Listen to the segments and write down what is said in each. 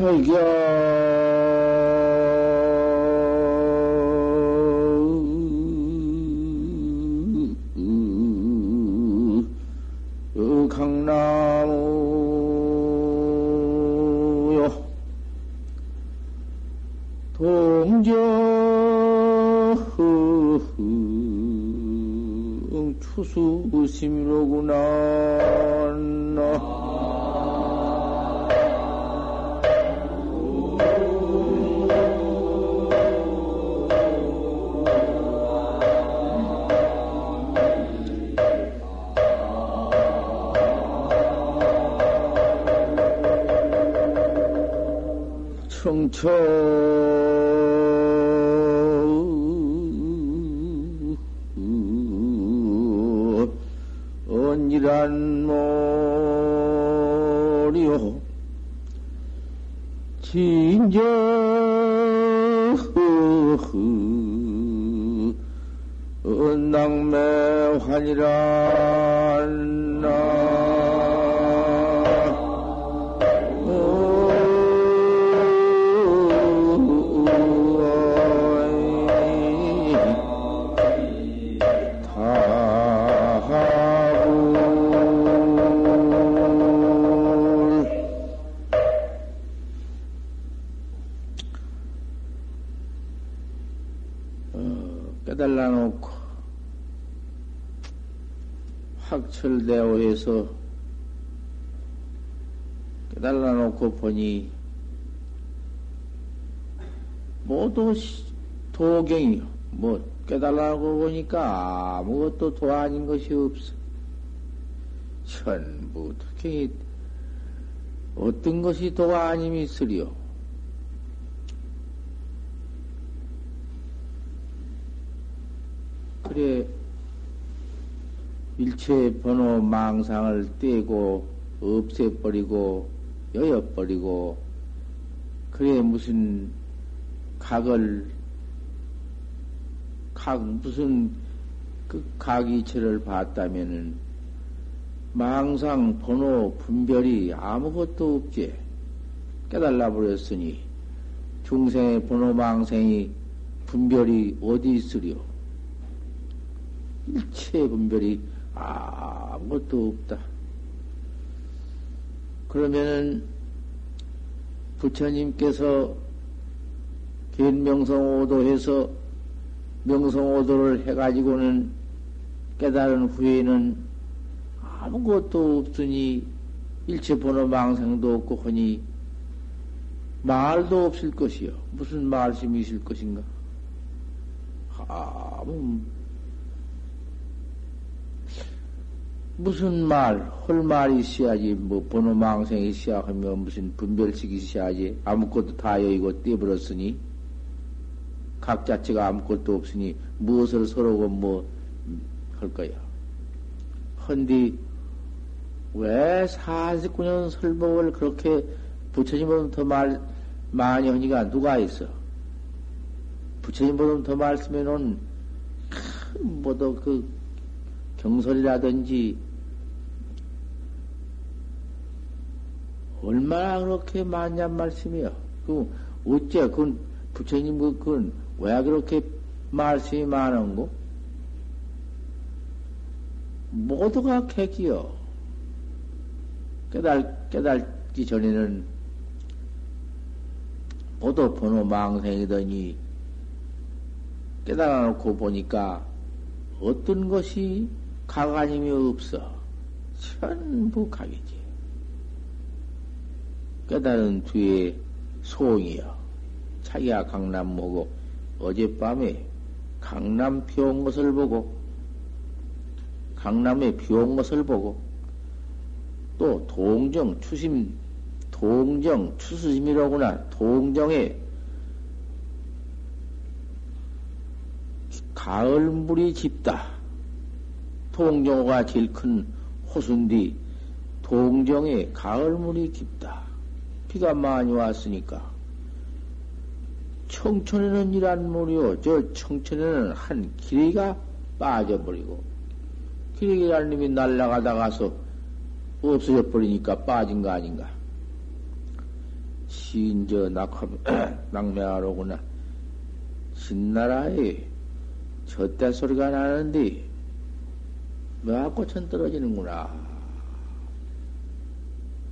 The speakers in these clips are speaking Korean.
절겨 강나무요 동정 추수심이로구나 해서 깨달라 놓고 보니 모두 도경이요. 뭐 깨달라고 보니까 아무것도 도 아닌 것이 없어. 전부 특히 어떤 것이 도가 아님이 있으리요. 그래 일체 번호 망상을 떼고 없애버리고 여여버리고 그래 무슨 각을 각 무슨 그 각이체를 봤다면은 망상 번호 분별이 아무것도 없지 깨달라 버렸으니 중생의 번호 망생이 분별이 어디 있으리요? 일체 분별이 아무것도 없다. 그러면은 부처님께서 견명성오도해서 명성오도를 해가지고는 깨달은 후에는 아무것도 없으니 일체 번호 망상도 없고 하니 말도 없을 것이요. 무슨 말씀이 있을 것인가? 아무 무슨 말, 헐 말이 있어야지, 뭐, 번호 망생이 있어야 하면 무슨 분별식이 있어야지. 아무것도 다 여의고 떼버렸으니, 각 자체가 아무것도 없으니, 무엇을 서로고 뭐, 할 거야. 헌디, 왜 49년 설법을 그렇게 부처님보다 더 말, 많이 하니까 누가 있어? 부처님보다 더 말씀해 놓은 큰, 뭐도 그, 경설이라든지, 얼마나 그렇게 많냔 말씀이요. 그, 어째, 그건, 부처님, 그, 그건, 왜 그렇게 말씀이 많은 거? 모두가 객이요. 깨달, 깨달기 전에는 모두 번호 망생이더니 깨달아 놓고 보니까 어떤 것이 가관임이 없어. 전부 각이지. 깨달은 뒤에 소이요. 자기가 강남 보고 어젯밤에 강남 비온 것을 보고 강남에 비온 것을 보고 또 동정 추심 동정 추수심이로구나 동정에 가을 물이 짙다. 동정호가 제일 큰 호수인데 동정에 가을 물이 깊다. 비가 많이 왔으니까. 청천에는 이란 물이요. 저 청천에는 한 기레기가 빠져버리고, 기레기라는 놈이 날아가다가서 없어져 버리니까 빠진 거 아닌가. 낙함, 낙매하로구나. 진나라에 젖대 소리가 나는데, 묘하고천 떨어지는구나.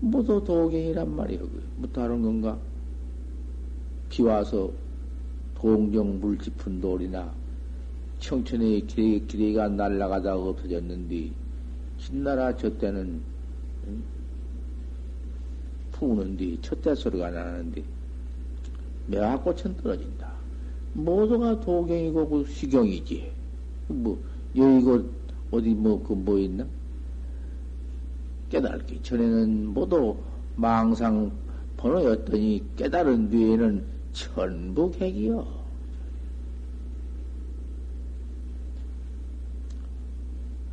모두 도경이란 말이야. 뭐 다른 건가? 비 와서 동정 물 짚은 돌이나 청천의 기레, 기레가 날아가다 없어졌는데, 신나라 저 때는, 응? 푸는데, 첫째 소리가 나는데, 매화꽃은 떨어진다. 모두가 도경이고 그 시경이지. 뭐, 여기고 어디 뭐, 그 뭐 있나? 깨달기 전에는 모두 망상 번호였더니 깨달은 뒤에는 전부 객이요.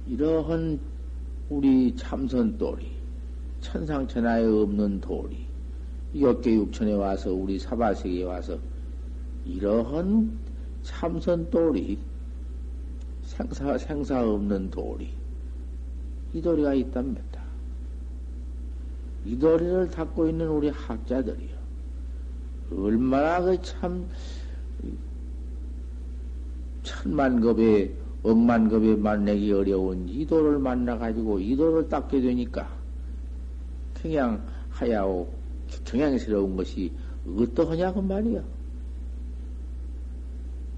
이러한 우리 참선 도리, 천상천하에 없는 도리, 역계 육천에 와서 우리 사바세계에 와서 이러한 참선 도리, 생사, 생사 없는 도리, 이 도리가 있답니다. 이 도리를 닦고 있는 우리 학자들이요. 얼마나 그 참, 천만급의, 억만급의 만나기 어려운 이 도를 만나가지고 이 도를 닦게 되니까 그냥 하야오, 경향스러운 것이 어떠하냐고 말이야.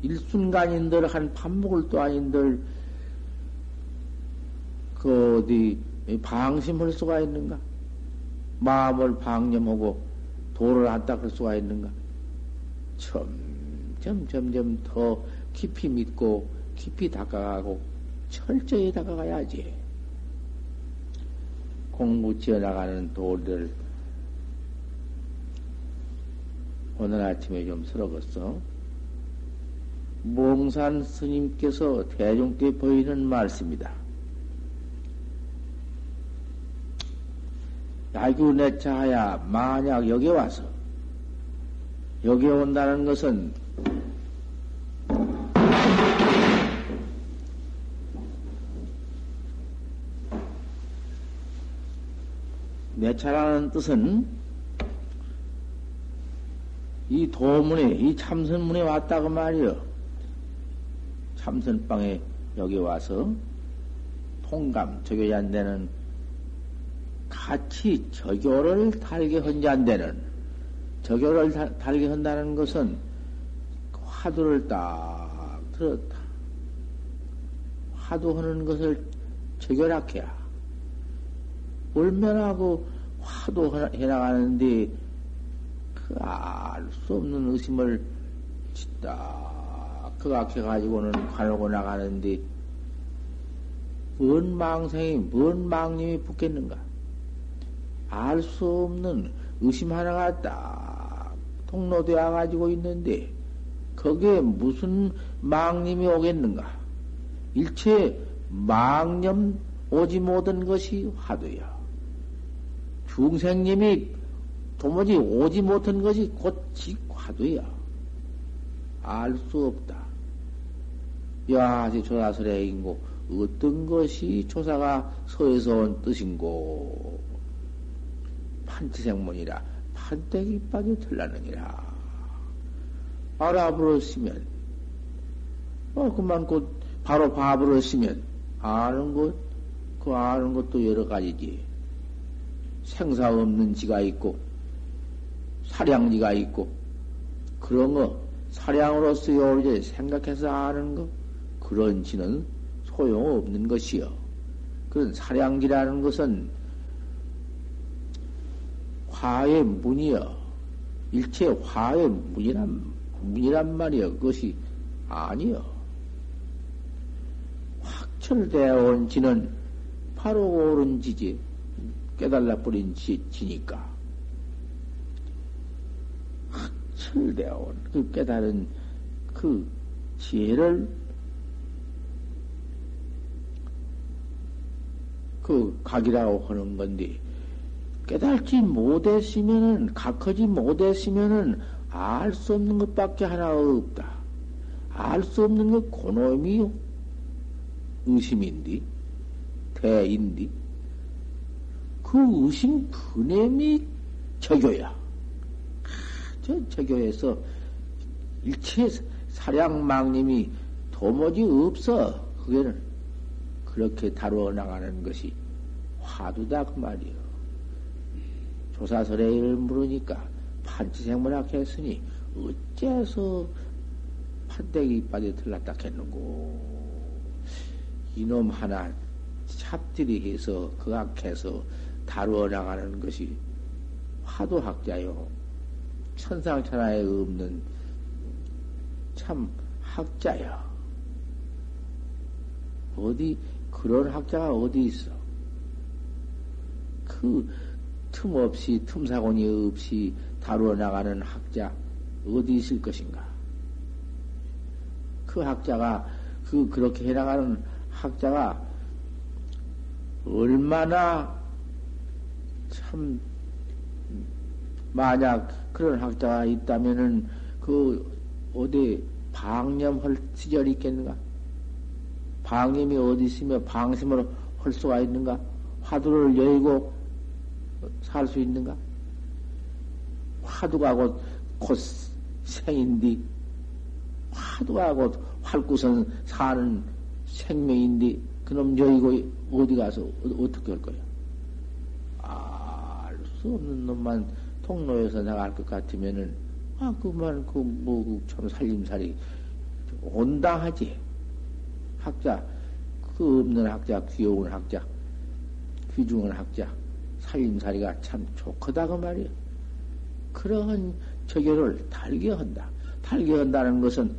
일순간인들 한 밥 먹을 도 아닌들 그 어디 방심할 수가 있는가? 마음을 방념하고 도를 안 닦을 수가 있는가? 점점, 점점 더 깊이 믿고 깊이 다가가고 철저히 다가가야지. 공부 지어나가는 도를 오늘 아침에 좀 설어봤어. 몽산 스님께서 대중께 보이는 말씀이다. 야규 내차하야 만약 여기 와서 여기 온다는 것은 내 차라는 뜻은 이 도문에 이 참선문에 왔다고 말이요. 참선방에 여기 와서 통감 적용이 안 되는 같이 저교를 달게 헌자한다는 저교를 달게 한다는 것은 화두를 딱 들었다. 화두하는 것을 저결학해야. 얼마나 그 화두 해나가는데 그 알 수 없는 의심을 짓다 그각해가지고는 가르고 나가는데 뭔 망상이, 뭔 망님이 붙겠는가? 알 수 없는 의심 하나가 딱 통로되어 가지고 있는데 거기에 무슨 망님이 오겠는가? 일체 망념 오지 못한 것이 화두야. 중생님이 도무지 오지 못한 것이 곧지 화두야. 알 수 없다. 야, 이 조사설에 인고 어떤 것이 조사가 서에서 온 뜻인고 판치생문이라 판때기 빠져 들라느니라. 알아버렸으면, 어, 그만 곧 바로 봐버렸으면, 아는 것, 그 아는 것도 여러 가지지. 생사 없는 지가 있고, 사량지가 있고, 그런 거, 사량으로서 요리 생각해서 아는 거, 그런 지는 소용없는 것이요. 그런 사량지라는 것은 화의 문이여. 일체 화의 문이란, 문이란 말이여. 그것이 아니여. 확철되어 온 지는 바로 옳은 지지. 깨달라 버린 지, 지니까. 확철되어 온 그 깨달은 그 지혜를 그 각이라고 하는 건데, 깨달지 못했으면은, 각하지 못했으면은, 알 수 없는 것밖에 하나 없다. 알 수 없는 것 고놈이 의심인디, 대인디, 그 의심 그냄이 저교야. 저, 저 교에서 일체 사량망님이 도무지 없어. 그게는 그렇게 다루어 나가는 것이 화두다 그 말이요. 조사설에 이를 물으니까 판치생문학 했으니 어째서 판때기 이빨에 들렀다 했는고 이놈 하나 찹들이 해서 그악해서 다루어 나가는 것이 화두학자요. 천상천하에 없는 참 학자야. 어디 그런 학자가 어디 있어? 그 틈 없이 틈사곤이 없이 다루어 나가는 학자 어디 있을 것인가? 그 학자가 그 그렇게 해나가는 학자가 얼마나 참 만약 그런 학자가 있다면은 그 어디 방념할 시절이 있겠는가? 방념이 어디 있으며 방심을 할 수가 있는가? 화두를 열고 살 수 있는가? 화두가 곧, 곧 생인디, 화두가 곧 활구선 사는 생명인디, 그놈 여의고 어디 가서 어, 떻게 할 거야? 알수 없는 놈만 통로에서 나갈 것 같으면은, 아, 그만, 그, 뭐, 참 살림살이 온당하지. 학자, 그 없는 학자, 귀여운 학자, 귀중한 학자, 살림살이가 참 좋거다, 그 말이야. 그러한 저교를 달게 한다. 달게 한다는 것은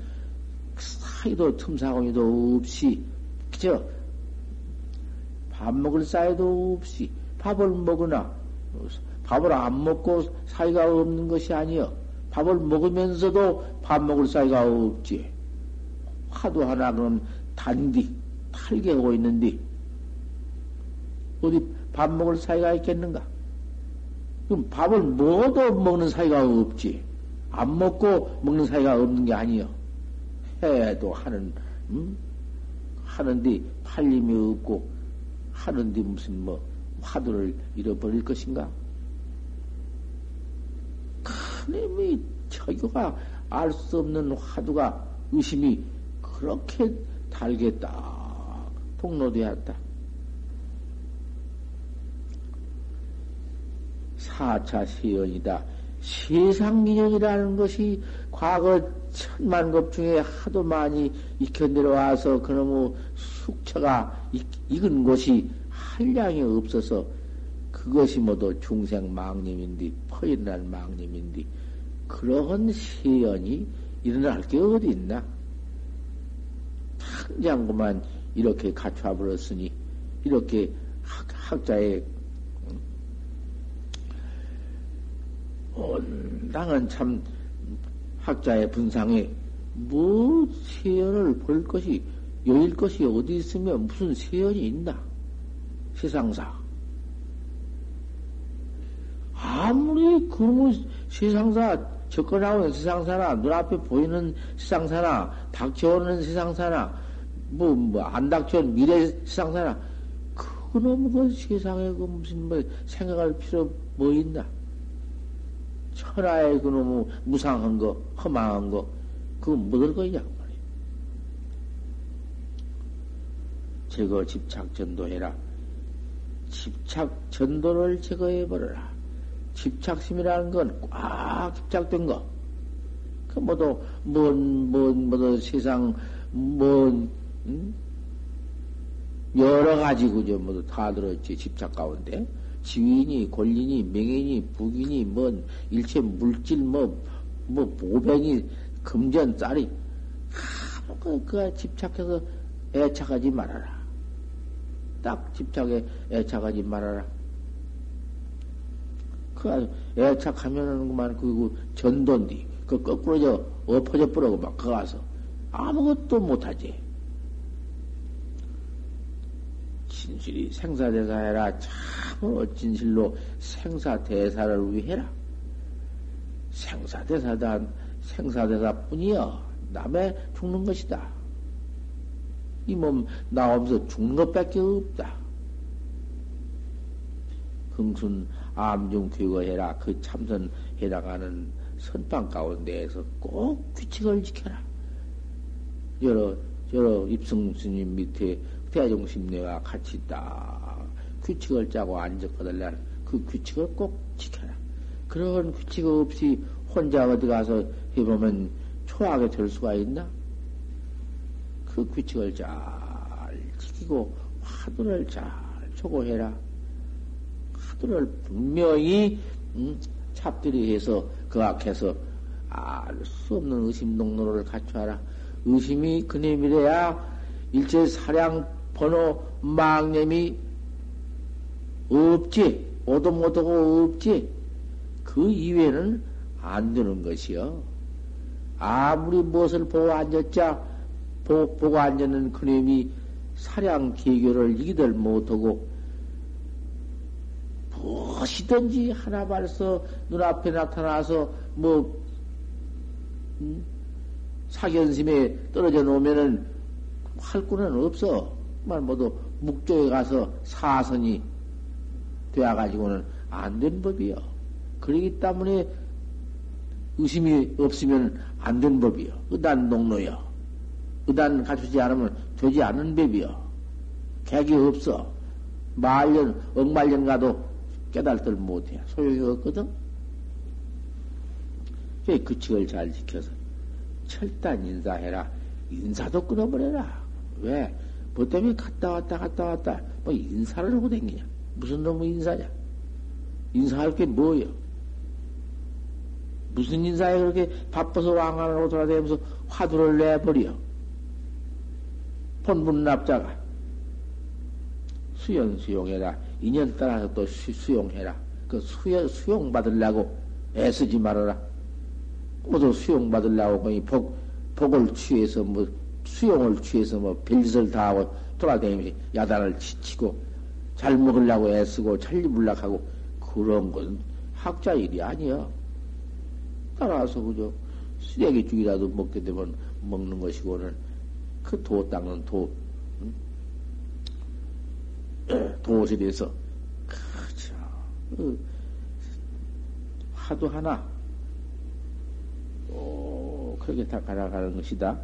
사이도 틈사공이도 없이, 그저 밥 먹을 사이도 없이 밥을 먹으나 밥을 안 먹고 사이가 없는 것이 아니여. 밥을 먹으면서도 밥 먹을 사이가 없지. 화도 하나 그럼 단디 탈게 하고 있는디 어디 밥 먹을 사이가 있겠는가? 그럼 밥을 먹어도 먹는 사이가 없지. 안 먹고 먹는 사이가 없는 게 아니여. 해도 하는, 음? 하는데 팔림이 없고, 하는데 무슨 뭐, 화두를 잃어버릴 것인가? 큰님이 저교가 알 수 없는 화두가 의심이 그렇게 달게 딱 폭로되었다. 사차 세연이다. 세상 인연이라는 것이 과거 천만 급 중에 하도 많이 익혀 내려와서 그놈의 숙처가 익은 곳이 한량이 없어서 그것이 모두 중생 망님인데 퍼일어난 망님인데 그러한 세연이 일어날 게 어디 있나? 당장구만 이렇게 갖춰 버렸으니 이렇게 학, 학자의 온당한 참 학자의 분상에 뭐 세연을 볼 것이 여일 것이 어디 있으면 무슨 세연이 있나? 세상사. 아무리 그놈 세상사 접근하고 세상사나 눈앞에 보이는 세상사나 닥쳐오는 세상사나 뭐 뭐안 닥쳐온 미래 세상사나 그놈 그 세상에 그 무슨 뭐 생각할 필요 뭐 있나 천하의 그놈의 무상한 거, 허망한 거, 그거 묻을 거냐, 말이야. 제거 집착 전도해라. 집착 전도를 제거해버려라. 집착심이라는 건 꽉 집착된 거. 그 뭐도, 뭔, 뭔, 뭐도 세상, 뭔, 음? 여러 가지 그저 뭐도 다 들었지, 집착 가운데. 지위니, 권리니, 명예니, 부귀니, 뭔, 일체 물질, 뭐, 뭐, 보배니, 금전, 쌀이, 아무 그, 그 집착해서 애착하지 말아라. 딱 집착에 애착하지 말아라. 그, 애착하면은 그만, 그, 전도인디. 그 거꾸로 져, 엎어져 버리고 막, 거 가서. 아무것도 못하지. 진실이 생사대사해라. 참으로 진실로 생사대사를 위해라. 생사대사다, 생사대사 뿐이여. 남의 죽는 것이다. 이 몸 나오면서 죽는 것밖에 없다. 흥순 암중 교거해라. 그 참선 해나가는 선방 가운데에서 꼭 규칙을 지켜라. 여러, 여러 입승 스님 밑에 대중심내와 같이 딱 규칙을 짜고 앉았거든요. 그 규칙을 꼭 지켜라. 그런 규칙 없이 혼자 어디 가서 해보면 초하게 될 수가 있나? 그 규칙을 잘 지키고 화두를 잘 초고해라. 화두를 분명히 음, 잡들이 해서 그 앞에서 알 수 없는 의심 동로를 갖춰라. 의심이 그님이래야 일제 사량 번호 망념이 없지. 오도 못하고 없지. 그 이외에는 안 되는 것이요. 아무리 무엇을 보고 앉았자, 보, 보고 앉는 그님이 사량 계교를 이기들 못하고, 무엇이든지 하나 발서 눈앞에 나타나서, 뭐, 음? 사견심에 떨어져 놓으면은 할 구는 없어. 말 모두 묵조에 가서 사선이 되어가지고는 안 된 법이요. 그러기 때문에 의심이 없으면 안 된 법이요. 의단 농로요. 의단 갖추지 않으면 되지 않는 법이요. 객이 없어. 말년, 억말년 가도 깨달들 못해. 소용이 없거든? 그 규칙을 잘 지켜서 철단 인사해라. 인사도 끊어버려라. 왜? 뭐 때문에 갔다 왔다 갔다 왔다 뭐 인사를 하고 댕기냐? 무슨 놈의 인사냐? 인사할 게 뭐예요? 무슨 인사에 그렇게 바빠서 왕안으로 돌아다니면서 화두를 내버려? 본분 납자가 수연 수용해라. 인연 따라서 또 수, 용해라 그 수연 수용 받으려고 애쓰지 말아라. 모두 수용 받으려고 거의 복 복을 취해서 뭐 수용을 취해서 뭐 별짓을 다 하고 돌아다니면서 야단을 치치고 잘 먹으려고 애쓰고 잘 입으려고 그런 건 학자 일이 아니야. 따라서 그저 쓰레기 죽이라도 먹게 되면 먹는 것이고는 그도 닦는 도, 도실에서, 그죠. 그 하도 하나, 오, 그렇게 다 가라가는 것이다.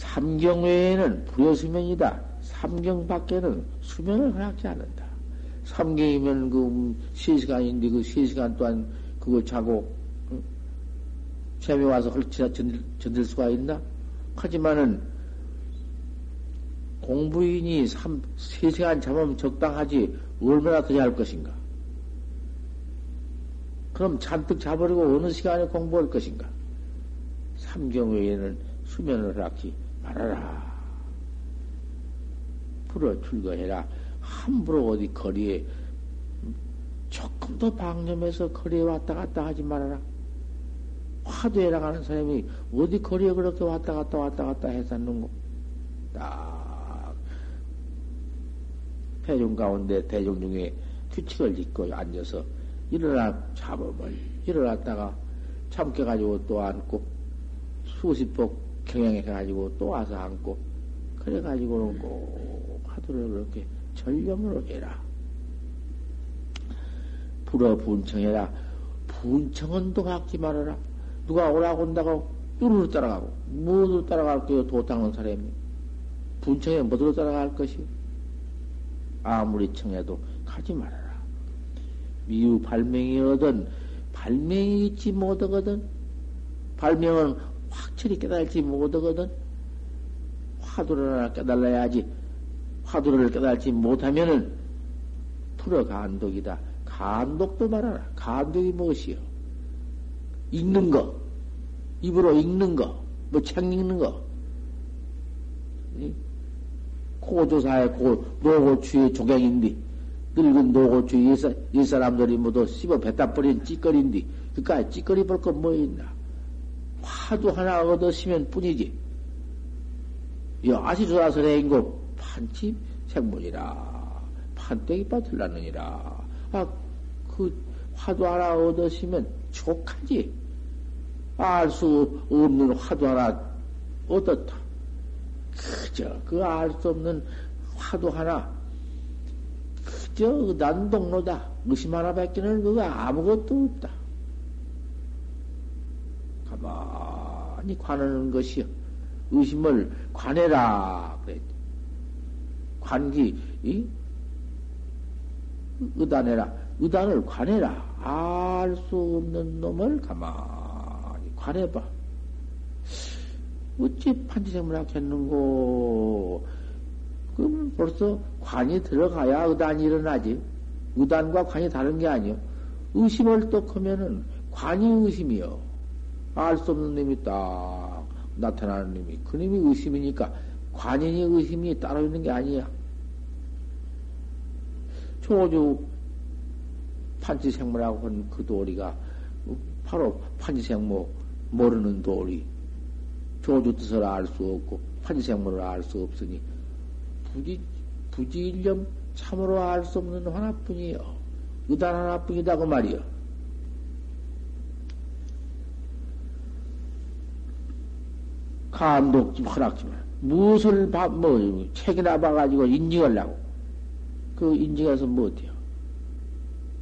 삼경 외에는 불여수면이다. 삼경 밖에는 수면을 허락지 않는다. 삼경이면 그, 세 시간인데 그 세 시간 동안 그거 자고, 응? 잠이 와서 헐치나 견딜, 견딜 수가 있나? 하지만은, 공부인이 3, 3시간 잠으면 적당하지, 얼마나 더 잘 것인가? 그럼 잔뜩 자버리고 어느 시간에 공부할 것인가? 삼경 외에는 수면을 허락지 말아라. 풀어 출거해라. 함부로 어디 거리에 조금 더 방념해서 거리에 왔다 갔다 하지 말아라. 화두에 나가는 사람이 어디 거리에 그렇게 왔다 갔다 왔다 갔다 해서는고 딱 대중 가운데 대중 중에 규칙을 짓고 앉아서 일어나 잡음을 일어났다가 참깨 가지고 또 앉고 수십 폭 경영해가지고 또 와서 앉고 그래가지고는 꼭 화두를 그렇게 전념으로 해라. 불어 분청해라. 분청은 도각지 말아라. 누가 오라고 온다고 뚜루루 따라가고, 뭐로 따라갈 거요? 도 닦는 사람이. 분청에 뭐로 따라갈 것이? 아무리 청해도 가지 말아라. 미유 발명이 얻은 발명이 있지 못하거든. 발명은 확실히 깨달지 못하거든. 화두를 하나 깨달아야지. 화두를 깨달지 못하면은 풀어 간독이다. 간독도 말하라. 간독이 무엇이요? 읽는 거. 입으로 읽는 거. 뭐 책 읽는 거. 고조사의 고, 노고추의 조경인데, 늙은 노고추 이, 사람들이 모두 씹어 뱉다 버린 찌꺼리인데, 그까지 찌꺼리 볼거뭐 있나? 화두 하나 얻었으면 뿐이지. 이 아시조사설의 인고 판치 생문이라 판때기 빠틀라느니라. 아, 그 화두 하나 얻었으면 족하지. 알 수 없는 화두 하나 얻었다. 그저 그 알 수 없는 화두 하나 그저 의단동로다. 의심 하나밖에는 그거 아무것도 없다. 가만히 관하는 것이요. 의심을 관해라. 관기, 이? 의단해라. 의단을 관해라. 알 수 없는 놈을 가만히 관해봐. 어찌 판지생물학 했는고? 그럼 벌써 관이 들어가야 의단이 일어나지. 의단과 관이 다른 게 아니요. 의심을 또 하면은 관이 의심이요. 알 수 없는 놈이 딱 나타나는 놈이. 그 놈이 의심이니까 관인이 의심이 따로 있는 게 아니야. 초주 판지생물하고 한그 도리가 바로 판지생모 모르는 도리. 조주 뜻을 알 수 없고 판지생물을 알수 없으니 부지, 부지일념 참으로 알 수 없는 하나뿐이요. 의단 하나뿐이다, 그 말이요. 감독 허락지만 무엇을 봐, 뭐, 책이나 봐가지고 인증하려고. 그 인증해서 뭐 어때요?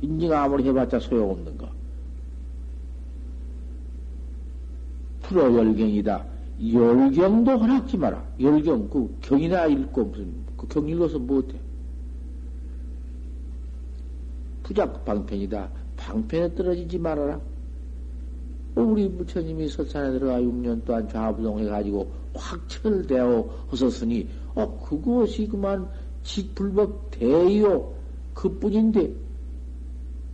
인증 아무리 해봤자 소용없는 거. 프로 열경이다. 열경도 허락지 마라. 열경, 그 경이나 읽고 무슨, 그 경 읽어서 못해. 부작 방편이다. 방편에 떨어지지 말아라. 우리 부처님이 설산에 들어가 6년 동안 좌부동 해가지고 확철되어 하셨으니, 어, 그것이 그만 직불법 대요. 그 뿐인데,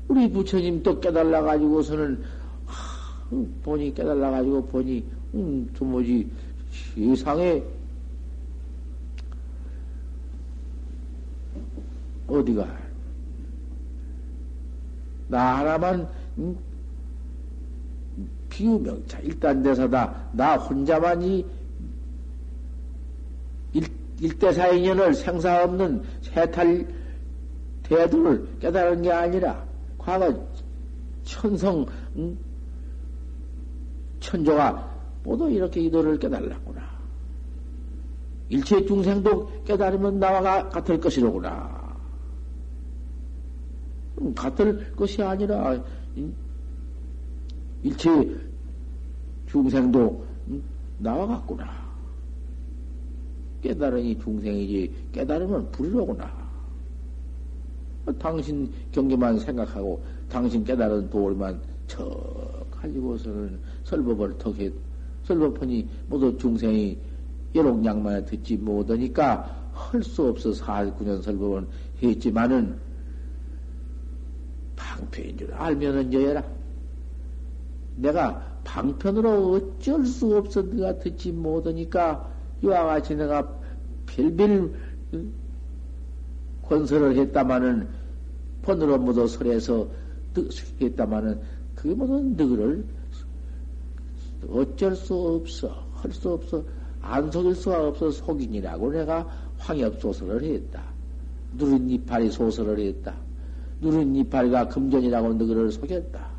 우리 부처님 또 깨달아가지고서는, 하, 보니 깨달아가지고 보니, 음, 도무지 세상에 어디가 나 하나만 음, 비유명차 일단대사다 나 혼자만이 일, 일대사 인연을 생사 없는 세탈 대도를 깨달은 게 아니라 과거 천성 음, 천조가 모두 이렇게 이도를 깨달라구나. 일체 중생도 깨달으면 나와 같을 것이로구나. 음, 같을 것이 아니라, 일체 중생도 음, 나와 같구나. 깨달으니 중생이지, 깨달으면 불이로구나. 당신 경계만 생각하고, 당신 깨달은 도리만 척 가지고서는 설법을 턱해 설법하니 모두 중생이 여록양만에 듣지 못하니까 할 수 없어 49년 설법은 했지만은 방편인 줄 알면은 여해라. 내가 방편으로 어쩔 수 없어 네가 듣지 못하니까 이와 같이 내가 별별 권설을 했다마는 번으로 모두 설해서 했다마는 그게 모두 너를 어쩔 수 없어. 할 수 없어. 안 속일 수가 없어. 속인이라고 내가 황엽 소설을 했다. 누른 이파리 소설을 했다. 누른 이파리가 금전이라고 너를 속였다.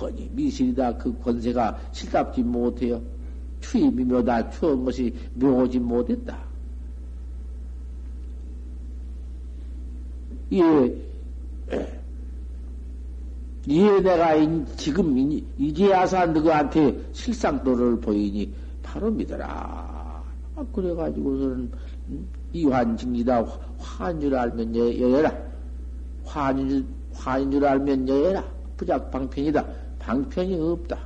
권이 미실이다. 그 권세가 실답지 못해요. 추임이 묘다. 추운 것이 묘하지 못했다. 예, 이에 내가 지금 이제야사 너희한테 실상도를 보이니 바로 믿어라. 아, 그래가지고서는 이환증이다. 화인 줄 알면 여 여라. 화인, 화인 줄 알면 여여라. 부작 방편이다. 방편이 없다.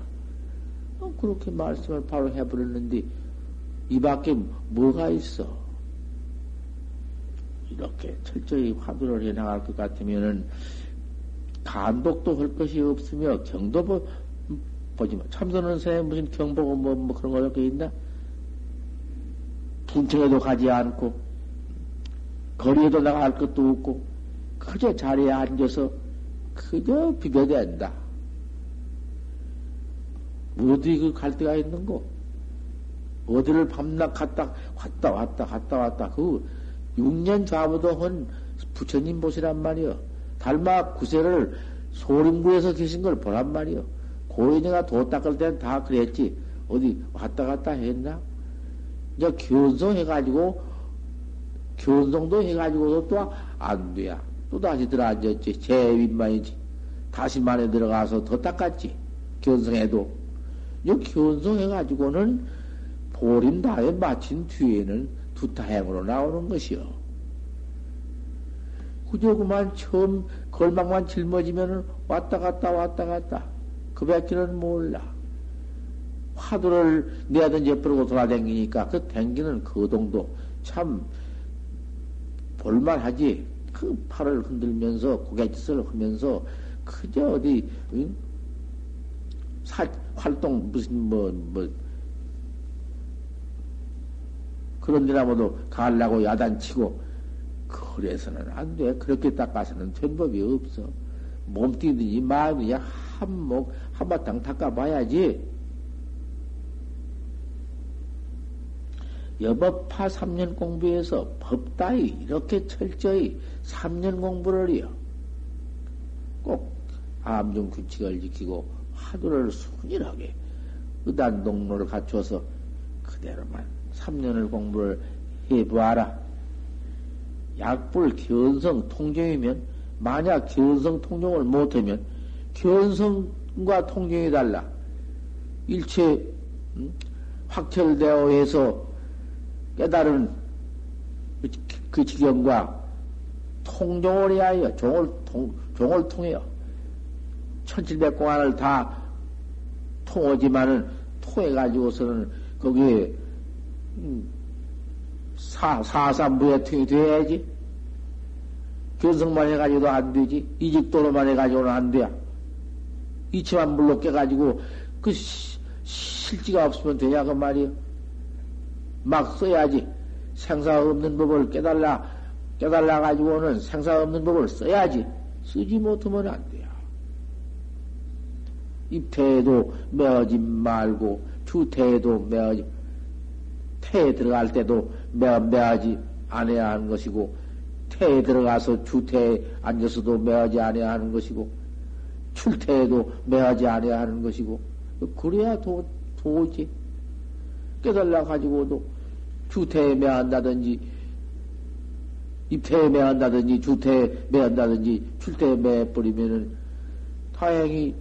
아, 그렇게 말씀을 바로 해버렸는데 이 밖에 뭐가 있어? 이렇게 철저히 화두를 해나갈 것 같으면은 감독도 할 것이 없으며 경도 보, 보지 마. 참선은 새 무슨 경보고 뭐, 뭐 그런 거 이렇게 있나? 분청에도 가지 않고, 거리에도 나갈 것도 없고, 그저 자리에 앉아서 그저 비벼댄다. 어디 그 갈 데가 있는고? 어디를 밤낮 갔다, 갔다 왔다, 갔다 왔다. 그 6년 좌부도 한 부처님 보시란 말이요. 달마 구세를 소림구에서 계신 걸 보란 말이요. 고인이가 도 닦을 때는 다 그랬지. 어디 왔다 갔다 했나? 이제 견성 해가지고 견성도 해가지고도 또 안 돼야. 또 다시 들어앉았지. 제 윗만이지. 다시 만에 들어가서 더 닦았지. 견성해도. 이 견성해가지고는 보림 다에 마친 뒤에는 두타행으로 나오는 것이요. 그저 그만 처음 걸망만 짊어지면은 왔다 갔다 왔다 갔다. 그 밖에는 몰라. 화두를 내야든지 옆으로 돌아다니니까 그 댕기는 거동도 참 볼만하지. 그 팔을 흔들면서 고갯짓을 하면서 그저 어디 응? 사, 활동 무슨 뭐뭐 뭐 그런 데나 모두 가려고 야단치고 그래서는 안 돼. 그렇게 닦아서는 된 법이 없어. 몸띠든지 마음이든지 한목 한바탕 닦아봐야지. 여법파 3년 공부해서 법 따위 이렇게 철저히 3년 공부를 해요. 꼭 암중 규칙을 지키고 화두를 순일하게 의단 동로를 갖춰서 그대로만 3년을 공부를 해보아라. 약불 견성 통정이면 만약 견성 통정을 못하면 견성과 통정이 달라. 일체 음? 확철되어 해서 깨달은 그, 그 지경과 통종을 해야 종을 통, 종을 통해요. 천칠백 공안을 다 통하지만은 통해가지고서는 거기에 음, 사, 사삼부에 통이 돼야지. 견성만 해가지고도 안 되지. 이직도로만 해가지고는 안 돼야. 이치만 물로 깨가지고 그 시, 실지가 없으면 되냐, 그 말이요. 막 써야지. 생사 없는 법을 깨달라, 깨달라 가지고는 생사 없는 법을 써야지. 쓰지 못하면 안 돼요. 입태에도 매어지 말고, 주태에도 매어지, 태에 들어갈 때도 매, 매하지 않아야 하는 것이고, 태에 들어가서 주태에 앉아서도 매하지 않아야 하는 것이고, 출태에도 매하지 않아야 하는 것이고, 그래야 도, 도지. 깨달라 가지고도 주태에 매한다든지, 입태에 매한다든지, 주태에 매한다든지, 출태에 매버리면은, 다행히,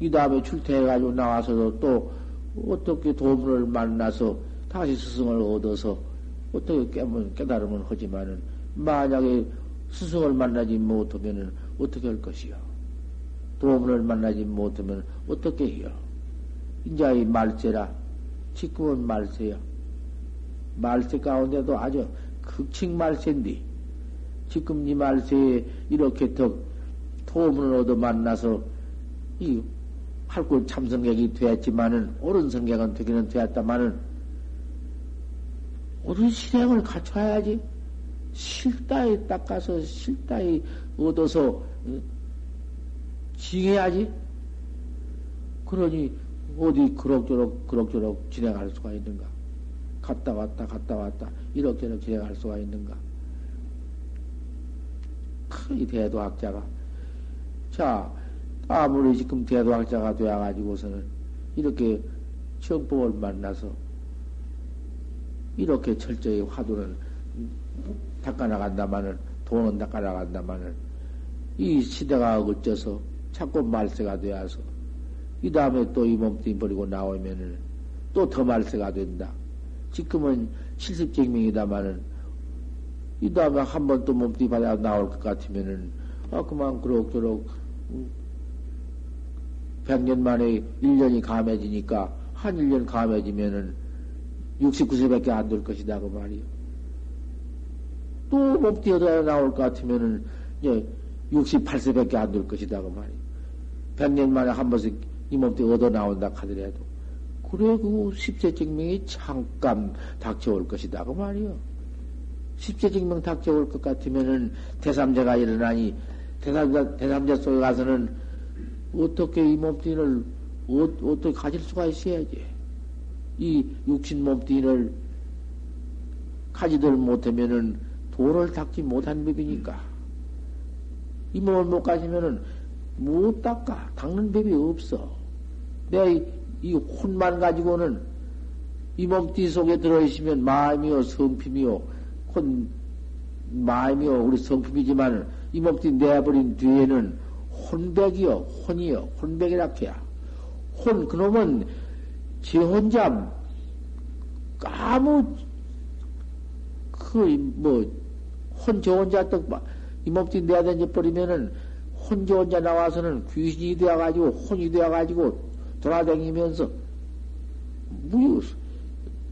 이 다음에 출태해가지고 나와서도 또, 어떻게 도문을 만나서 다시 스승을 얻어서 어떻게 깨면, 깨달으면 하지만은, 만약에 스승을 만나지 못하면은 어떻게 할 것이요? 도문을 만나지 못하면 어떻게 해요? 인자의 말세라. 지금은 말세야. 말세 가운데도 아주 극칭 말세인데, 지금 이 말세에 이렇게 더 도문을 얻어 만나서 이 활구 참성객이 되었지만은, 옳은 성객은 되기는 되었다마는, 옳은 실행을 갖춰야지. 실다에 닦아서 실다에 얻어서 징해야지. 그러니 어디 그럭저럭 그럭저럭 진행할 수가 있는가? 갔다 왔다 갔다 왔다 이렇게저렇 진행할 수가 있는가? 큰 대도학자가 자 아무리 지금 대도학자가 되어가지고서는 이렇게 정법을 만나서 이렇게 철저히 화두는 닦아나간다마는, 돈은 닦아나간다마는, 이 시대가 어쩌서 자꾸 말세가 되어서, 이 다음에 또 이 몸뚱이 버리고 나오면은, 또 더 말세가 된다. 지금은 70쟁명이다마는, 이 다음에 한 번 또 몸뚱이 받아 나올 것 같으면은, 아, 그만 그럭저럭, 음, 100년 만에 1년이 감해지니까, 한 1년 감해지면은, 69세밖에 안 될 것이다, 그 말이요. 또 어디에 나올 것 같으면은, 예, 68세밖에 안 될 것이다, 그 말이요. 100년 만에 한 번씩 이 몸띠 얻어 나온다 하더라도, 그래, 그 십세 증명이 잠깐 닥쳐올 것이다, 그 말이요. 십세 증명 닥쳐올 것 같으면은 대삼자가 일어나니, 대삼자, 대삼자 속에 가서는 어떻게 이 몸띠를 어, 어떻게 가질 수가 있어야지. 이 육신 몸뚱이를 가지들 못하면은 도를 닦지 못한 법이니까. 이 몸을 못 가지면은 못 닦아. 닦는 법이 없어. 내가 이, 이 혼만 가지고는 이 몸띠 속에 들어있으면 마음이요, 성품이요, 혼, 마음이요, 우리 성품이지만 이 몸띠 내버린 뒤에는 혼백이요, 혼이요, 혼백이라 해야. 혼, 그놈은 지 혼자 아무, 그, 뭐, 혼, 저 혼자 떡, 이 몸띠 내던져 버리면은 혼, 저 혼자 나와서는 귀신이 되어가지고, 혼이 되어가지고, 돌아다니면서, 무유,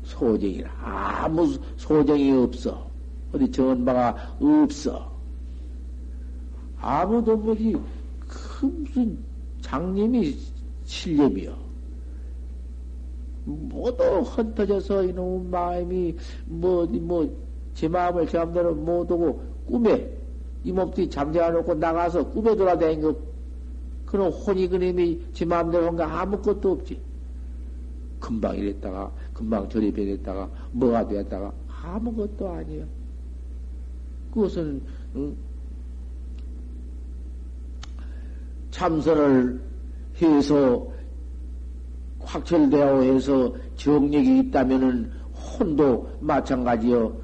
소쟁이라. 아무 소쟁이 없어. 어디 전바가 없어. 아무도 뭐지, 그 무슨 장님이 실력이요. 모두 흩어져서 이놈 마음이 뭐, 뭐, 제 마음을 제 마음대로 못 오고 꿈에 이 몸뚱이 잠재워놓고 나가서 꿈에 돌아다닌 거, 그런 혼이 그림이 제 마음대로 한거 아무것도 없지. 금방 이랬다가, 금방 저리 변했다가, 뭐가 되었다가, 아무것도 아니에요. 그것은, 응? 참선을 해서 확철되어 해서 정력이 있다면은 혼도 마찬가지요.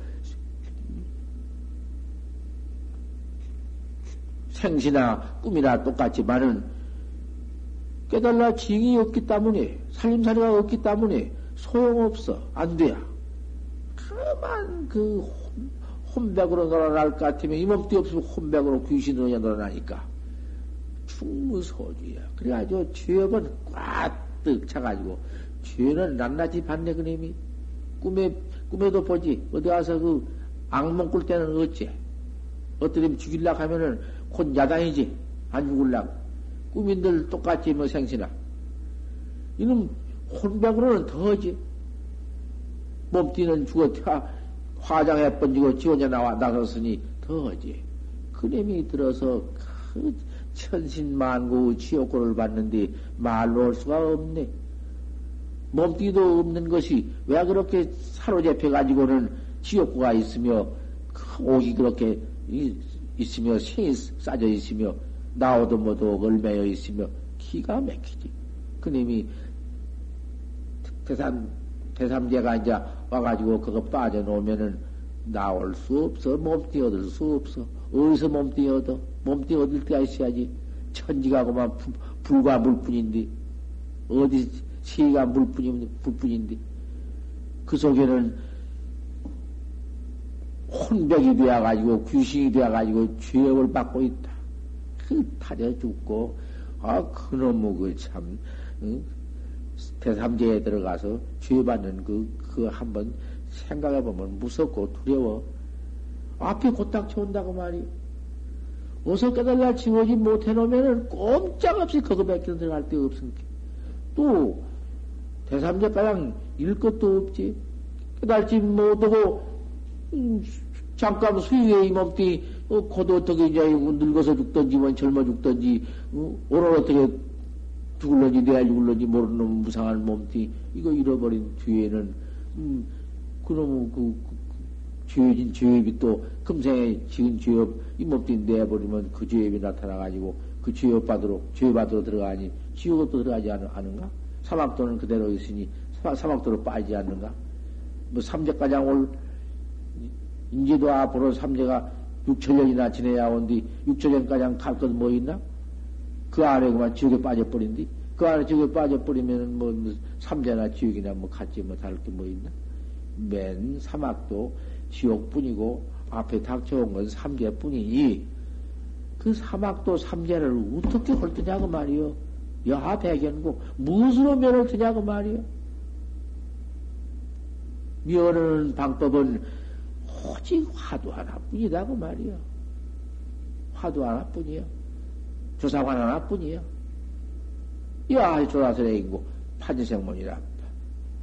생시나 꿈이나 똑같지만은 깨달라 징이 없기 때문에 살림살이가 없기 때문에 소용없어 안 돼야. 그만 그 혼백으로 놀아날 것 같으면 이 몸띠 없으면 혼백으로 귀신으로 놀아나니까 충무소주야. 그래가지고 죄업은 꽉뜩 차가지고 죄는 낱낱이 받네 그님이. 꿈에 꿈에도 보지. 어디 가서 그 악몽 꿀 때는 어째? 어떻게 죽일라 하면은 곧 야단이지. 안 죽을라 꿈인들 똑같이 뭐 생시나 이놈 혼백으로는 더하지. 몸띠는 죽어 화장해 번지고 지원자 나와 나섰으니 더하지. 그림이 들어서 그 천신만고 지옥고를 받는데 말로 할 수가 없네. 몸띠도 없는 것이 왜 그렇게 사로잡혀 가지고는 지옥고가 있으며 그 옥이 그렇게 있으며 생이 싸져 있으며 나오도 모두 얼매여 있으며 기가 막히지. 그님이 대삼 대삼제가 이제 와가지고 그거 빠져놓으면은 나올 수 없어. 몸띠 얻을 수 없어. 어디서 몸띠 얻어? 몸띠 얻을 때가 있어야지. 천지가 그만 불과 물뿐인데, 어디 시가 물뿐이, 불뿐인데, 그 속에는 혼백이 되어가지고, 귀신이 되어가지고, 죄업을 받고 있다. 그 타져 죽고, 아, 그놈의 그 참, 응? 대삼제에 들어가서 죄 받는 그, 그 한번 생각해보면 무섭고 두려워. 앞에 곧닥 쳐 온다고 말이. 어서 깨달라 지워지 못해놓으면은 꼼짝없이 그거밖에 들어갈 데 없으니까. 또, 대삼자 가량 일 것도 없지. 깨달지 못하고, 음, 잠깐 수위에 임없디, 어, 곧 어떻게 이제 늙어서 죽든지, 뭐 젊어 죽든지, 어, 오늘 어떻게 죽을런지, 내일 죽을런지 모르는 무상한 몸띠, 이거 잃어버린 뒤에는, 음, 그놈의 그, 그, 죄진 죄업이 또 금생에 지은 죄업 이 몸띠 내버리면 그 죄업이 나타나가지고 그 죄업 받으러 죄 받으러 들어가니 지옥도 들어가지 않, 않은가? 사막도는 그대로 있으니 사 막도로 빠지지 않는가? 뭐 삼재가장 올 인제도 앞으로 삼재가 6천년이나 지내야 온뒤 6천년가장 갈 것 뭐 있나? 그 안에 그만 지옥에 빠져버린뒤 그 안에 지옥에 빠져버리면은 뭐, 뭐 삼재나 지옥이나 뭐 같지 뭐 다를 게 뭐 있나? 맨 사막도 지옥뿐이고 앞에 닥쳐온 건 삼재뿐이니 그 사막도 삼재를 어떻게 헐뜨냐고 말이요. 여하 대견고 무엇으로 면을 드냐고 말이요. 면하는 방법은 오직 화두 하나뿐이다고 말이요. 화두 하나뿐이요. 조사관 하나뿐이요. 야, 조사설에 있고 판지생문이라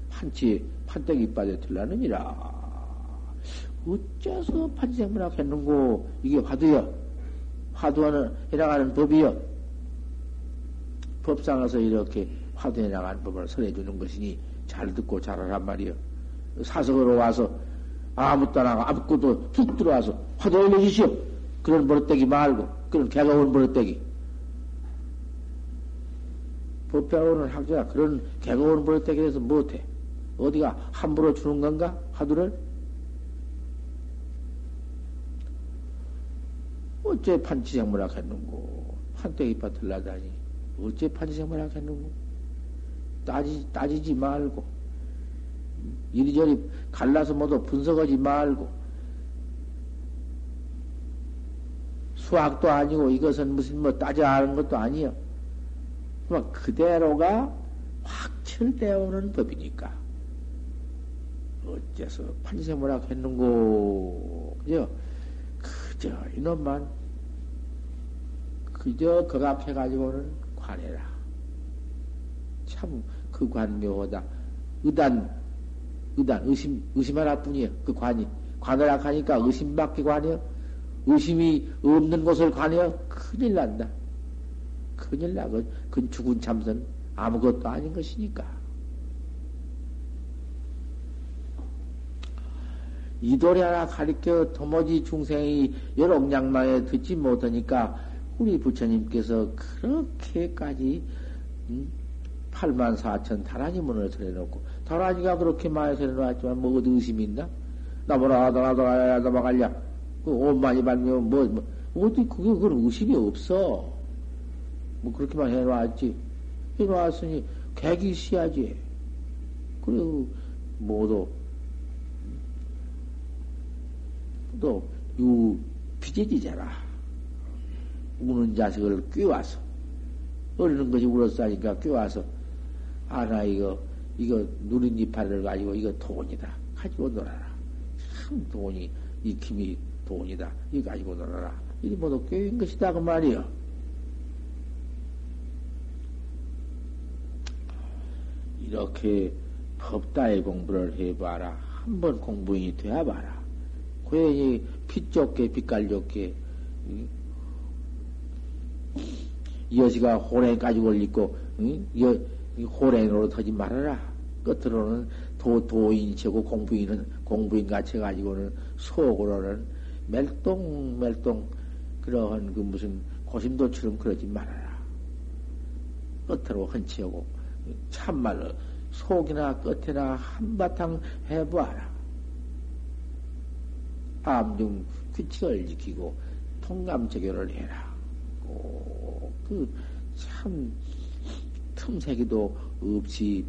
판치 판때기 빠져 들라느니라. 어째서 판지생문학 했는고 이게 화두여? 화두하는 해나가는 법이여? 법상에서 이렇게 화두해 나가는 법을 설해주는 것이니 잘 듣고 잘하란 말이여. 사석으로 와서 아무 따라가 아무것도 툭 들어와서 화두 올려주시오. 그런 버릇대기 말고 그런 개가온 버릇대기. 법배우는 학자가 그런 개가온 버릇대기에 서 못해. 어디가 함부로 주는 건가? 화두를 어째 판치생물학 했는고? 판때기 밭을 나다니. 어째 판치생물학 했는고? 따지, 따지지 말고. 이리저리 갈라서 모두 분석하지 말고. 수학도 아니고 이것은 무슨 뭐 따져 아는 것도 아니요. 뭐 그대로가 확철되어 오는 법이니까. 어째서 판치생물학 했는고? 그죠? 그저 이놈만 그저 거갑해가지고는 관해라. 참 그 관묘하다. 의단, 의단, 의심, 의심 하나뿐이에요. 그 관이. 관을 하니까 의심밖에 관이요. 의심이 없는 곳을 관해요. 큰일 난다. 큰일 나고, 그 죽은 참선 아무것도 아닌 것이니까. 이 노래 하나 가리켜 도무지 중생이 여롱양망에 듣지 못하니까 우리 부처님께서 그렇게까지 음, 8만 4천 다라니 문을 설해놓고 다라니가 그렇게 많이 설해놓았지만 뭐 의심이 있나? 나보라 하더라 넘어갈냐? 그옷 많이 받으면 뭐, 뭐 어디 그게 그런 의심이 없어. 뭐 그렇게만 해놓았지. 해놓았으니 객이 시야지. 그리고 모두 또 유 피제지잖아. 우는 자식을 꿰와서 어리는 것이 울었으니까 꿰와서 아나 이거 이거 누린 이파리를 가지고 이거 돈이다 가지고 놀아라. 참 돈이 이 김이 돈이다. 이거 가지고 놀아라. 이게 모두 꿰인 것이다 그 말이요. 이렇게 법다의 공부를 해봐라. 한번 공부인이 되어 봐라. 고연히 피 좋게, 빛깔 좋게, 여시가 호랭까지 올리고, 여, 호랭으로 터지 말아라. 끝으로는 도, 도인이고 공부인은, 공부인 같이 가지고는 속으로는 멜동, 그러한 그 무슨 고심도처럼 그러지 말아라. 끝으로 헌치하고, 참말로 속이나 끝이나 한바탕 해보아라. 암중 규칙을 지키고 통감제교를 해라. 꼭그참 틈새기도 없이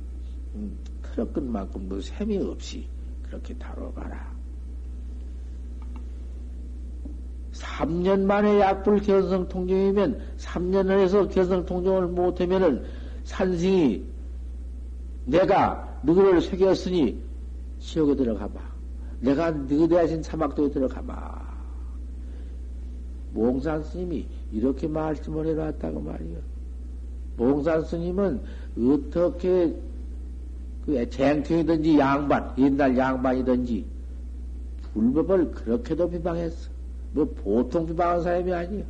음, 틀어끈 만큼도 셈이 없이 그렇게 다뤄가라. 3년 만에 약불 견성 통정이면 3년을 해서 견성 통정을 못하면은 산승이 내가 너를 새겼으니 지옥에 들어가 봐. 내가 너희 대신 사막도에 들어가마. 몽산 스님이 이렇게 말씀을 해놨다고 말이요. 몽산 스님은 어떻게 그 쟁통이든지 양반, 옛날 양반이든지 불법을 그렇게도 비방했어. 뭐 보통 비방한 사람이 아니야.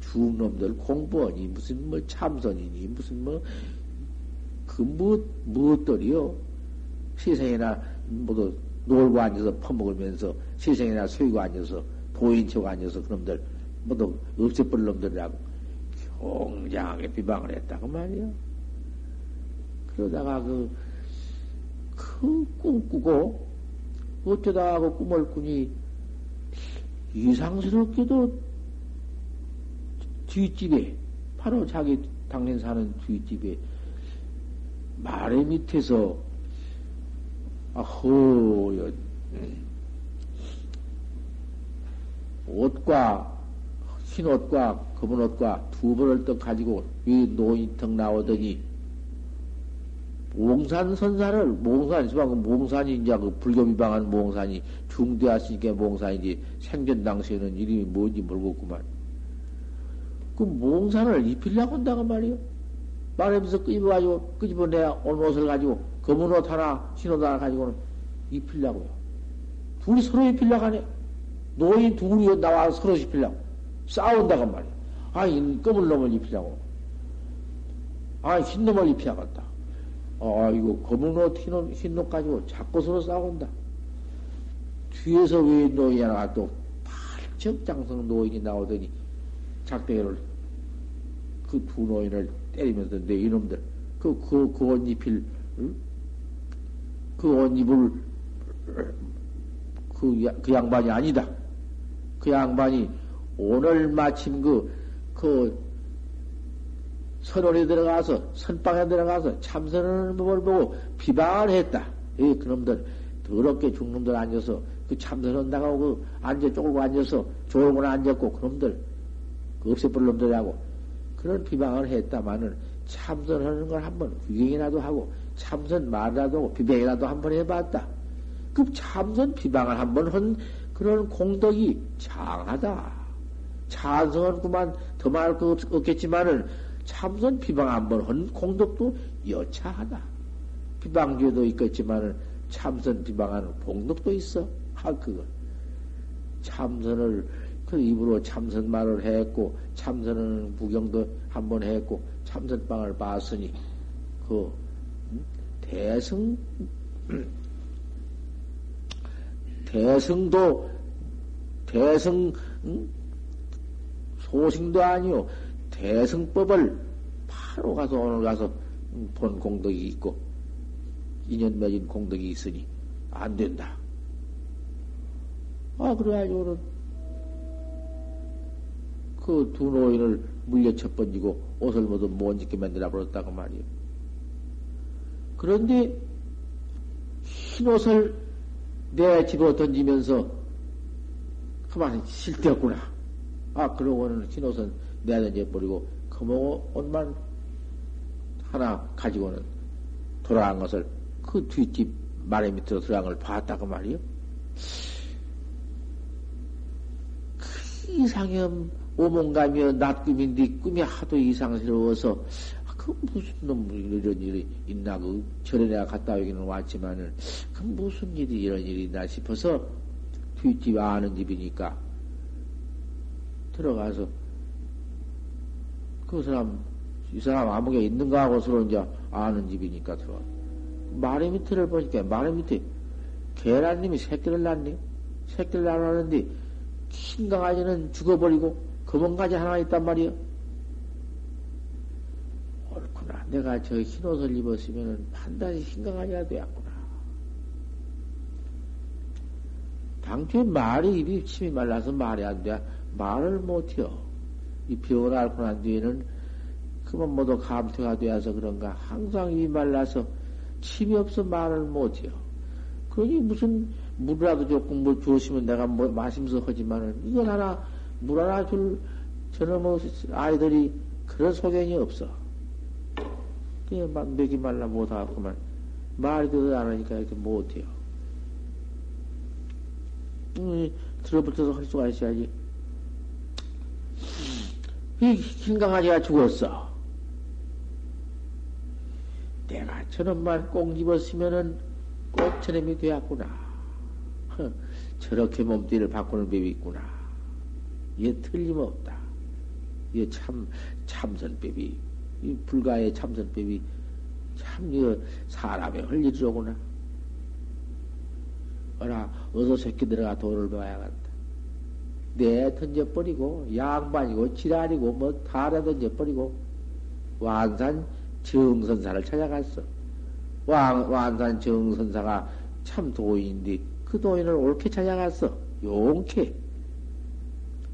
중놈들 공부하니 무슨 뭐 참선이니 무슨 뭐그 무엇 무엇들이요 세상에나 모두 놀고 앉아서 퍼먹으면서 시생이나 소이고 앉아서 도인치고 앉아서 그놈들 모두 없애버릴 놈들이라고 굉장하게 비방을 했다고 말이요. 그러다가 그, 그 꿈꾸고 어쩌다가 그 꿈을 꾸니 이상스럽게도 뒷집에 바로 자기 당신 사는 뒷집에 마래 밑에서 허연 옷과 흰 옷과 검은 옷과 두 벌을 떡 가지고 이 노인턱 나오더니 몽산 선사를 몽산 지방 몽산이 이제 그 불교 비방한 몽산이 중대하시니까 몽산이지 생전 당시에는 이름이 뭔지 모르겠구만. 그 몽산을 입히려고 한다고 말이요. 말하면서 끄집어가지고 끄집어내 온 옷을 가지고 검은 옷 하나, 흰옷 하나 가지고는 입히려고요. 둘이 서로 입히려고 하네. 노인 둘이 나와서 서로 입히려고. 싸운다고 말이야. 아, 이 검은 놈을 입히려고. 아, 흰 놈을 입혀야겠다. 아, 이거 검은 옷, 흰 옷, 흰옷 가지고 자꾸 서로 싸운다. 뒤에서 왜 노인이 하나 또 팔척장성 노인이 나오더니 작대기를 그 두 노인을 때리면서 내 이놈들 그, 그, 그 옷 입힐 응? 그옷 입을 그, 그 양반이 아니다. 그 양반이 오늘 마침 그, 그, 선원에 들어가서, 선방에 들어가서 참선하는 법을 보고 비방을 했다. 이 그놈들, 더럽게 죽놈들 앉아서, 그 참선한다고 그 앉아 쪼글고 앉아서, 조용을 앉았고, 그놈들, 그 없애버릴 놈들이라고, 그런 비방을 했다마는 참선하는 걸 한번 구경이라도 하고, 참선 말이라도 하고, 비방이라도 한번 해봤다. 그 참선 비방을 한번 한 그런 공덕이 장하다. 찬성은 그만 더 말할 거 없겠지만은 참선 비방 한번 한 공덕도 여차하다. 비방죄도 있겠지만은 참선 비방하는 공덕도 있어. 하 그거. 참선을 그 입으로 참선 말을 했고 참선하는 구경도 한번 했고 참선방을 봤으니 그 대승 대승도 대승 소승도 아니요 대승법을 바로 가서 오늘 가서 본 공덕이 있고 인연 맺은 공덕이 있으니 안 된다. 아 그래가지고는 그 두 노인을 물려쳐 번지고 옷을 모두 못 입게 만들어 버렸다고 말이요. 그런데 흰 옷을 내 집어 던지면서 그만 실대었구나. 아, 그러고는 흰 옷은 내야 던져 버리고 그모 옷만 하나 가지고는 돌아간 것을 그 뒷집 마리 밑으로 들어간 걸 봤다고 말이요. 그 이상형 오몽감이여 낮꿈인데 꿈이 하도 이상스러워서 그 무슨 놈 이런 일이 있나 그 전에 내가 갔다 오기는 왔지만은 그 무슨 일이 이런 일이 있나 싶어서 뒷집 아는 집이니까 들어가서 그 사람 이 사람 아무게 있는가 하고 서로 이제 아는 집이니까 들어가 마리 밑에를 보니까 마리 밑에 계란님이 새끼를 낳네 새끼를 낳았는데 흰 강아지는 죽어버리고 검은 가지 하나 있단 말이야. 옳구나. 내가 저 흰 옷을 입었으면 판단이 흰 강아지가 되었구나. 당초에 말이 입이 침이 말라서 말이 안 돼. 말을 못해요. 이 병을 앓고 난 뒤에는 그만 모두 감퇴가 되어서 그런가. 항상 입이 말라서 침이 없어 말을 못해요. 그러니 무슨 물이라도 조금 뭐 주시면 내가 뭐 마시면서 하지만은 이건 하나 물 하나 줄 저놈의 아이들이 그런 소견이 없어. 그냥 막 맥이 말라 못하겠구만. 말이 되도 안 하니까 이렇게 못해요. 음, 들어붙어서 할 수가 있어야지. 이흰 강아지가 죽었어. 내가 저놈만 꼭 입었으면은 꼭 저놈이 되었구나. 저렇게 몸띠를 바꾸는 법이 있구나. 이게 틀림없다. 이게 참, 참선법이 이 불가의 참선법이 참 이거 사람의 할 일이로구나. 어라 어서 새끼 들어가 돈을 배워야겠다. 내 던져버리고 양반이고 지랄이고 뭐 다라 던져버리고 완산 정선사를 찾아갔어. 왕, 완산 정선사가 참 도인인데 그 도인을 옳게 찾아갔어. 용케.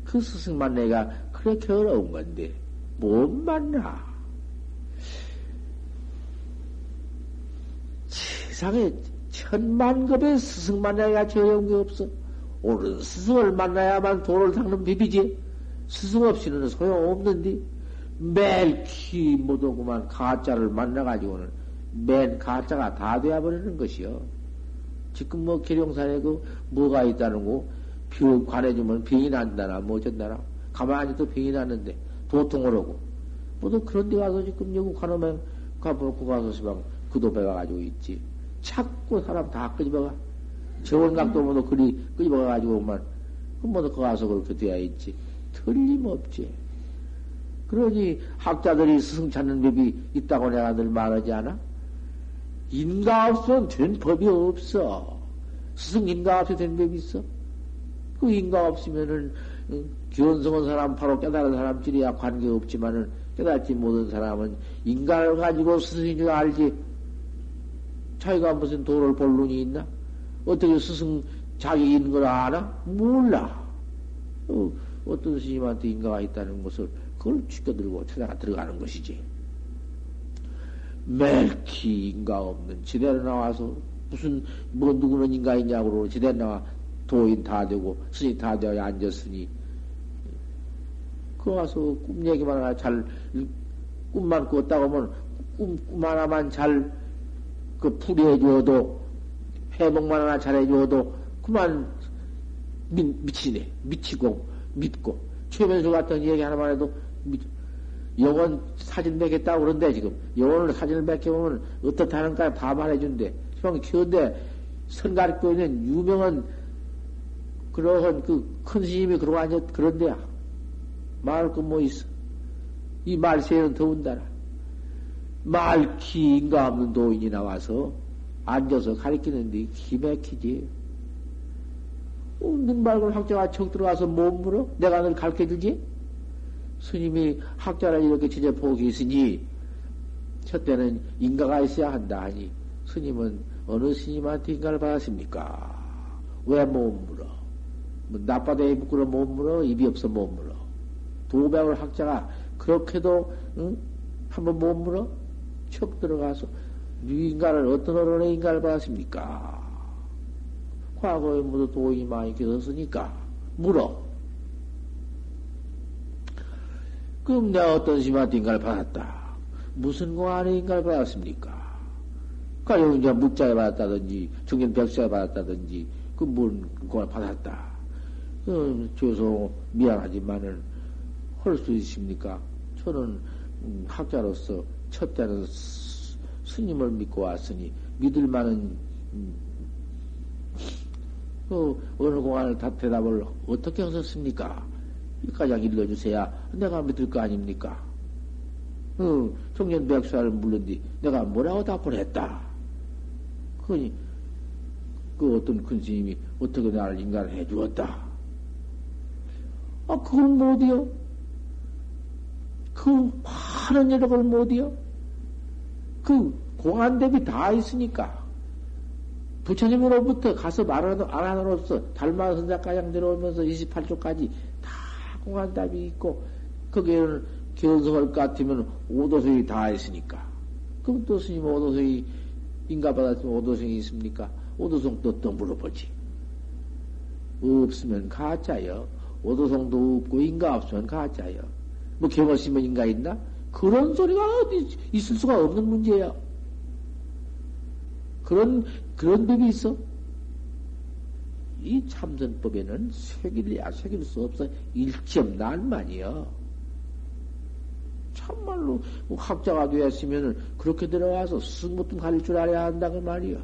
그 스승만 내가 그렇게 어려운 건데 못 만나. 세상에 천만급의 스승 만나야 저런 게 없어. 옳은 스승을 만나야만 도를 닦는 비비지. 스승 없이는 소용없는데, 매일 키 못오구만 가짜를 만나가지고는 맨 가짜가 다 되어버리는 것이요. 지금 뭐 계룡산에 그 뭐가 있다는 거, 병 관해주면 병이 난다나, 뭐 어쩐다나. 가만히 또 병이 났는데, 도통을 하고. 뭐또 그런 데 가서 지금 여기 관하면 가보고 가서 시방 그도 배가가지고 있지. 자꾸 사람 다 끄집어가. 저원각도 모두 그리 끄집어가가지고만, 그 모두 거 가서 그렇게 되어 있지. 틀림없지. 그러니 학자들이 스승 찾는 법이 있다고 내가 늘 말하지 않아? 인가 없으면 된 법이 없어. 스승 인가 없이 된 법이 있어? 그 인가 없으면은, 기원성한 사람, 바로 깨달은 사람끼리야 관계없지만은, 깨닫지 못한 사람은 인간을 가지고 스승인 줄 알지. 자기가 무슨 도를 볼 눈이 있나? 어떻게 스승 자기 있는 걸 아나? 몰라. 어, 어떤 스님한테 인가가 있다는 것을 그걸 지켜들고 찾아가 들어가는 것이지. 멜키 인가 없는 지대로 나와서 무슨 뭐 누구는 인가 있냐고 지대 나와 도인 다 되고 스님 다 되어 앉았으니 그 와서 꿈 얘기만 하나 잘 꿈만 꿨다고 하면 꿈, 꿈 하나만 잘 그 풀이해줘도 회복만 하나 잘해줘도 그만 미, 미치네. 미치고 믿고. 최면수 같은 얘기 하나만 해도 믿, 영원 사진 맺겠다고 그런데 지금. 영원을 사진을 맺혀보면 어떻다는가 다 말해준대. 형 현대 선가르고 있는 유명한 그러한 그 큰 스님이 그러고 앉았 그런데야 말할 거뭐 있어? 이 말세는 더운다라 말기 인가 없는 도인이 나와서 앉아서 가르치는데 기맥히지 없는 말고 학자가 척 들어와서 못 물어? 내가 널 가르쳐 주지? 스님이 학자를 이렇게 지제 보기 있으니, 첫 때는 인가가 있어야 한다 하니, 스님은 어느 스님한테 인가를 받았습니까? 왜 못 물어? 뭐 나빠대 입구로 못 물어? 입이 없어 못 물어? 도백을 학자가 그렇게도, 응? 한번 못 물어? 척 들어가서, 인가를, 어떤 어른의 인가를 받았습니까? 과거에 모두 도인이 많이 계셨으니까, 물어. 그럼 내가 어떤 심한테 인가를 받았다. 무슨 공안에 인가를 받았습니까? 가령 이제 묵자에 받았다든지, 백사에 받았다든지, 그 뭔 공안을 받았다. 그, 죄송, 미안하지만은, 할 수 있습니까? 저는, 음, 학자로서 첫 때는 스님을 믿고 왔으니, 믿을 만한, 음, 그, 어느 공안을 다 대답을 어떻게 하셨습니까? 가장 일러주세요. 내가 믿을 거 아닙니까? 어, 청년 백수를 물른뒤 내가 뭐라고 답을 했다. 그니 그 어떤 큰 스님이 어떻게 나를 인간을 해 주었다. 아, 그걸 못이요? 그 많은 여력을 못이요? 그 공안 대비 다 있으니까. 부처님으로부터 가서 말하는, 안하로서 달마 선자가장 들어오면서 28조까지 공안답이 있고 거기에는 견성할 것 같으면 오도성이 다 있으니까 그럼 또 스님 오도성이 인가받았으면 오도성이 있습니까? 오도성도 또 물어보지 없으면 가짜요 오도성도 없고 인가 없으면 가짜요 뭐 경없으면 인가 있나? 그런 소리가 어디 있을 수가 없는 문제야 그런 그런 법이 있어? 이 참선법에는 새길래야 새길 수 없어. 일점 난만이여. 참말로 학자가 되었으면 그렇게 들어와서 스승부터 가릴 줄 알아야 한다 그 말이여.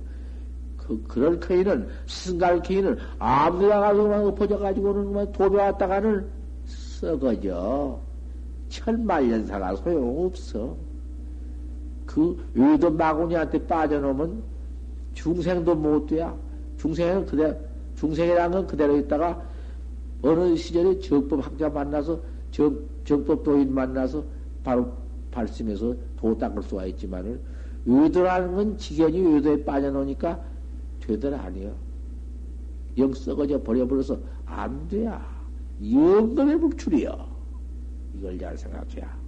그, 그럴 커이는, 스승 가르치는 아무데나 가서만 엎어져가지고는 뭐 도배 왔다가는 썩어져. 천만년사가 소용없어. 그 외도 마구니한테 빠져놓으면 중생도 못 돼야. 중생은 그대 중생이라는 건 그대로 있다가 어느 시절에 정법 학자 만나서 정, 정법 도인 만나서 바로 발심해서 도 닦을 수가 있지만은 의도라는 건 지견이 의도에 빠져놓으니까 되들 아니요. 영 썩어져 버려버려서 안 돼야. 영금의 불출이요. 이걸 잘 생각해야.